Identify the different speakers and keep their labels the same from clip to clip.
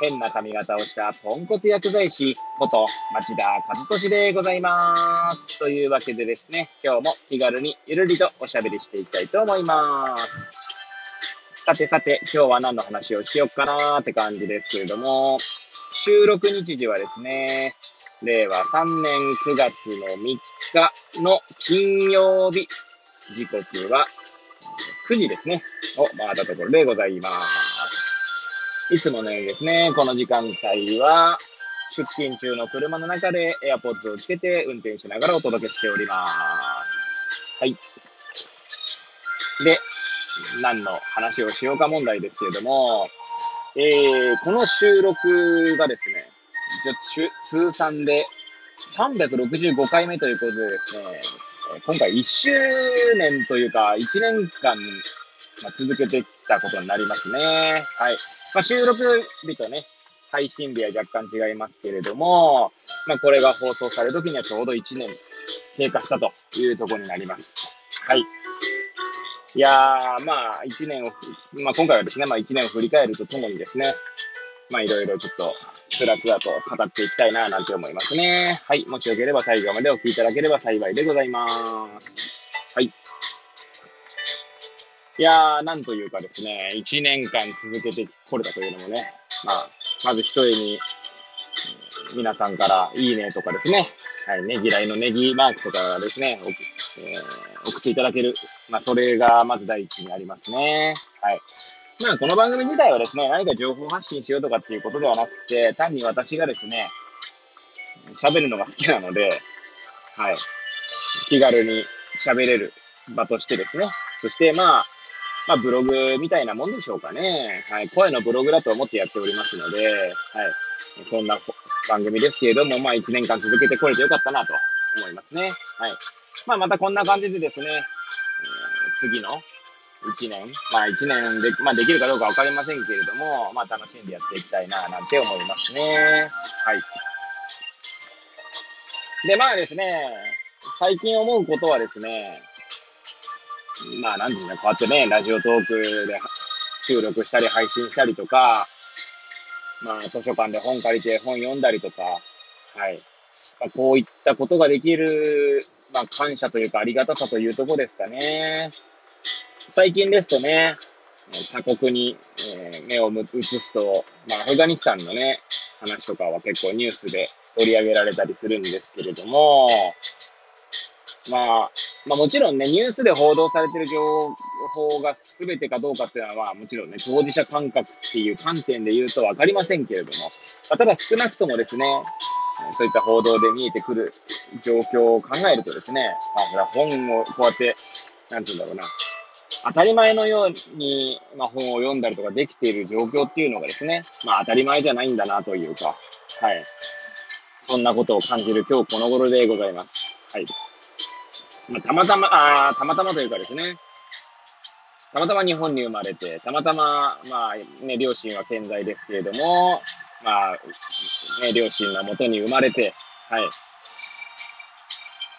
Speaker 1: 変な髪型をしたポンコツ薬剤師こと町田和俊でございます。というわけでですね、今日も気軽にゆるりとおしゃべりしていきたいと思います。さてさて、今日は何の話をしようかなーって感じですけれども、収録日時はですね、令和3年9月の3日の金曜日、時刻は9時ですね、を回ったところでございます。いつものようにですね、この時間帯は、出勤中の車の中で AirPods をつけて運転しながらお届けしております。はい。で、何の話をしようか問題ですけれども、えー、この収録がですね、通算で365回目ということでですね、今回1周年というか、1年間、続けてきたことになりますね。はい。まあ、収録日とね、配信日は若干違いますけれども、まあ、これが放送される時にはちょうど1年経過したというところになります。はい。いやー、まあ、1年を、まあ、今回はですね、まあ、1年を振り返るとともにですね、まあ、いろいろちょっと、つらつらと語っていきたいな、なんて思いますね。はい。もしよければ最後までお聞きいただければ幸いでございます。はい。いやー、なんというかですね、1年間続けてこれたというのもね、まあ、まず一重に、皆さんからいいねとかですね、はい、ねぎらいのネギマークとかですね、えー、送っていただける。まあ、それがまず第一にありますね。はい。まあ、この番組自体はですね、何か情報発信しようとかっていうことではなくて、単に私がですね、喋るのが好きなので、はい。気軽に喋れる場としてですね。そして、まあ、まあ、ブログみたいなもんでしょうかね。はい。声のブログだと思ってやっておりますので、はい。そんな番組ですけれども、まあ、1年間続けてこれてよかったなと思いますね。はい。まあ、またこんな感じでですね、次の1年、まあ1年で、まあできるかどうかわかりませんけれども、まあ楽しんでやっていきたいな、なんて思いますね。はい。で、まあですね、最近思うことはですね、まあなんていうの、こうやってね、ラジオトークで収録したり配信したりとか、まあ図書館で本借りて本読んだりとか、はい。まあ、こういったことができる、まあ感謝というかありがたさというとこですかね。最近ですとね、他国に、えー、目を移すと、まあ、アフガニスタンのね、話とかは結構ニュースで取り上げられたりするんですけれども、まあ、まあもちろんね、ニュースで報道されてる情報が全てかどうかっていうのは、もちろんね、当事者感覚っていう観点で言うとわかりませんけれども、まあ、ただ少なくともですね、そういった報道で見えてくる状況を考えるとですね、まあ、本をこうやって、なんて言うんだろうな、当たり前のように、まあ、本を読んだりとかできている状況っていうのがですね、まあ、当たり前じゃないんだなというか、はい。そんなことを感じる今日この頃でございます。はい。まあ、たまたま、ああたまたまというかですね、たまたま日本に生まれて、たまたま、まあ、ね、両親は健在ですけれども、まあ、ね、両親のもとに生まれて、はい。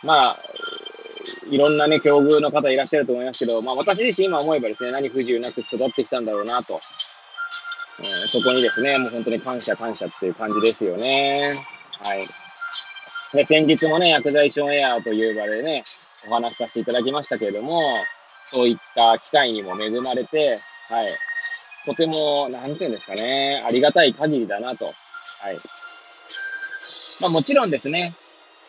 Speaker 1: まあ、いろんなね、境遇の方いらっしゃると思いますけど、まあ私自身今思えばですね、何不自由なく育ってきたんだろうなと。えー、そこにですね、もう本当に感謝感謝っていう感じですよね。はい。で、先日もね、薬剤師オンエアーという場でね、お話しさせていただきましたけれども、そういった機会にも恵まれて、はい。とても、なんていうんですかね、ありがたい限りだなと。はい。まあもちろんですね、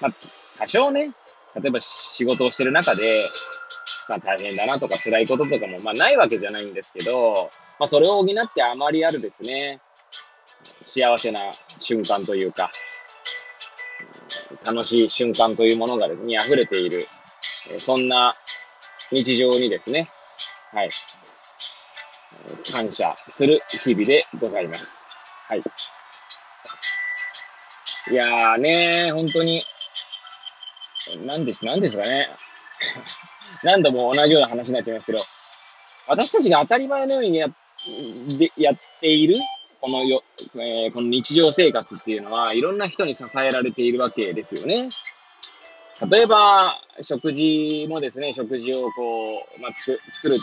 Speaker 1: まあ多少ね、例えば仕事をしてる中で、まあ大変だなとか辛いこととかもまあないわけじゃないんですけど、まあそれを補ってあまりあるですね、幸せな瞬間というか、楽しい瞬間というものが、に溢れている、そんな日常にですね、はい、感謝する日々でございます。はい。いやーね、本当に、なんです、なんですかね。何度も同じような話になっちゃいますけど、私たちが当たり前のようにやでやっている、このよ、えー、この日常生活っていうのは、いろんな人に支えられているわけですよね。例えば、食事もですね、食事をこう、まあ、作作る、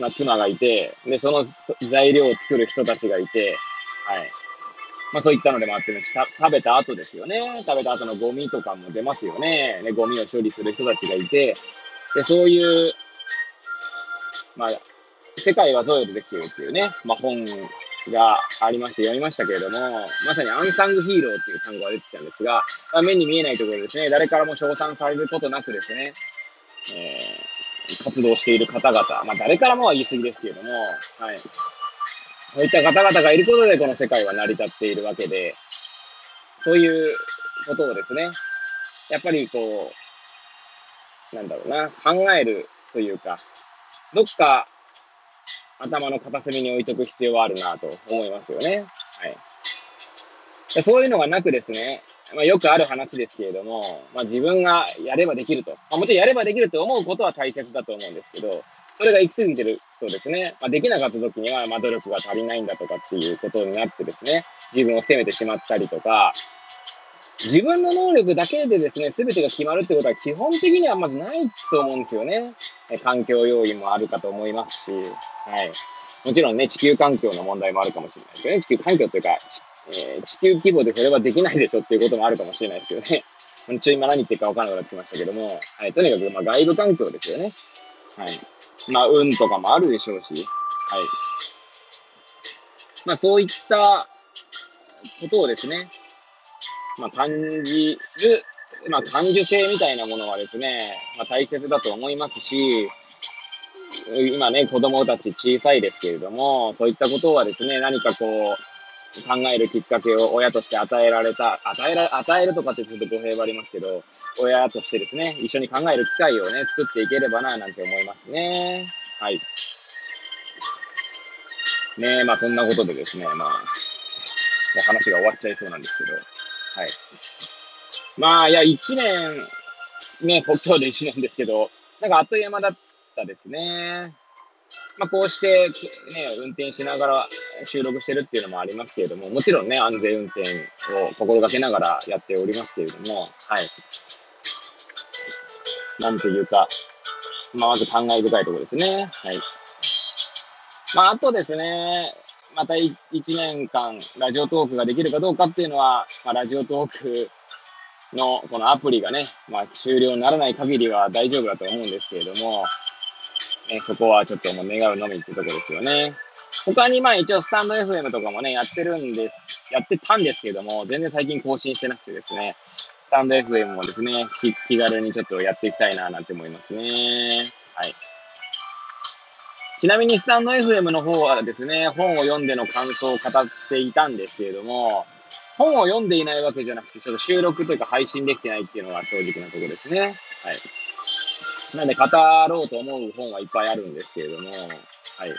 Speaker 1: まあ、妻がいて、で、その材料を作る人たちがいて、はい。まあそういったのでもあってす。食べた後ですよね。食べた後のゴミとかも出ますよね。ねゴミを処理する人たちがいて、で、そういう、まあ、世界はゾウでできてるっていうね、まあ本がありまして読みましたけれども、まさにアンサングヒーローっていう単語が出てきたんですが、まあ、目に見えないところですね、誰からも称賛されることなくですね、えー、活動している方々、まあ誰からもは言い過ぎですけれども、はい。そういった方々がいることでこの世界は成り立っているわけで、そういうことをですね、やっぱりこう、なんだろうな、考えるというか、どっか頭の片隅に置いとく必要はあるなと思いますよね。はい。そういうのがなくですね、まあ、よくある話ですけれども、まあ、自分がやればできると。まあ、もちろんやればできると思うことは大切だと思うんですけど、それが行き過ぎてるとですね、まあ、できなかった時には、まあ、努力が足りないんだとかっていうことになってですね、自分を責めてしまったりとか、自分の能力だけでですね、全てが決まるってことは基本的にはまずないと思うんですよね。環境要因もあるかと思いますし、はい。もちろんね、地球環境の問題もあるかもしれないですよね。地球環境というか、えー、地球規模でそれはできないでしょっていうこともあるかもしれないですよね。ちょっと今何言ってるか分からなくなってきましたけども、はい。とにかく、まあ、外部環境ですよね。はい。まあ、運とかもあるでしょうし、はい。まあ、そういったことをですね、まあ、感じる、まあ、感受性みたいなものはですね、まあ、大切だと思いますし、今ね、子供たち小さいですけれども、そういったことはですね、何かこう、考えるきっかけを親として与えられた、与えら、与えるとかってちょっと語弊がありますけど、親としてですね、一緒に考える機会をね、作っていければな、なんて思いますね。はい。ねえ、まあそんなことでですね、まあ、もう話が終わっちゃいそうなんですけど、はい。まあ、いや、一年、ね、今日で一年ですけど、なんかあっという間だったですね。まあ、こうして、ね、運転しながら収録してるっていうのもありますけれども、もちろんね、安全運転を心がけながらやっておりますけれども、はい。なんていうか、まあ、まず感慨深いところですね。はい。まあ、あとですね、また1年間、ラジオトークができるかどうかっていうのは、まあ、ラジオトークのこのアプリがね、まあ、終了にならない限りは大丈夫だと思うんですけれども、ね、そこはちょっともう願うのみってとこですよね。他にまあ一応スタンド FM とかもね、やってるんです、やってたんですけども、全然最近更新してなくてですね、スタンド FM もですね、気気軽にちょっとやっていきたいななんて思いますね。はい。ちなみにスタンド FM の方はですね、本を読んでの感想を語っていたんですけれども、本を読んでいないわけじゃなくて、ちょっと収録というか配信できてないっていうのが正直なところですね。はい。なんで語ろうと思う本はいっぱいあるんですけれども、はい。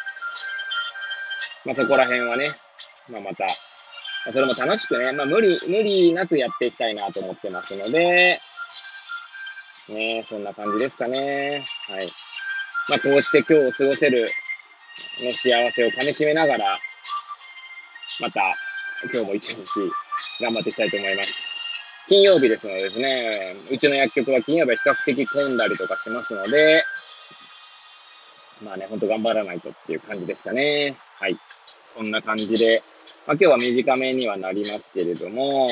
Speaker 1: まあそこら辺はね、まあまた、まあ、それも楽しくね、まあ無理、無理なくやっていきたいなと思ってますので、ねそんな感じですかね。はい。まあこうして今日を過ごせるの幸せをかみしめながら、また今日も一日頑張っていきたいと思います。金曜日ですのでですね、うちの薬局は金曜日は比較的混んだりとかしますので、まあね、ほんと頑張らないとっていう感じですかね。はい。そんな感じで、まあ今日は短めにはなりますけれども、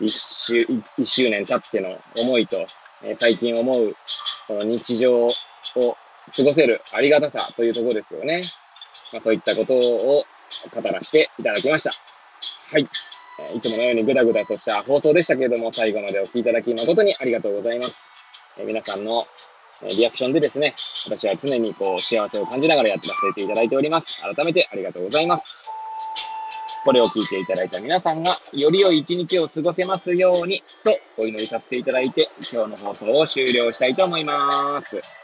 Speaker 1: 一周、一周年経っての思いと、えー、最近思う、この日常を過ごせるありがたさというところですよね。まあそういったことを語らせていただきました。はい。いつものようにぐだぐだとした放送でしたけれども、最後までお聴きいただき誠にありがとうございます。え皆さんのリアクションでですね、私は常にこう幸せを感じながらやってらせていただいております。改めてありがとうございます。これを聞いていただいた皆さんが、より良い一日を過ごせますように、とお祈りさせていただいて、今日の放送を終了したいと思います。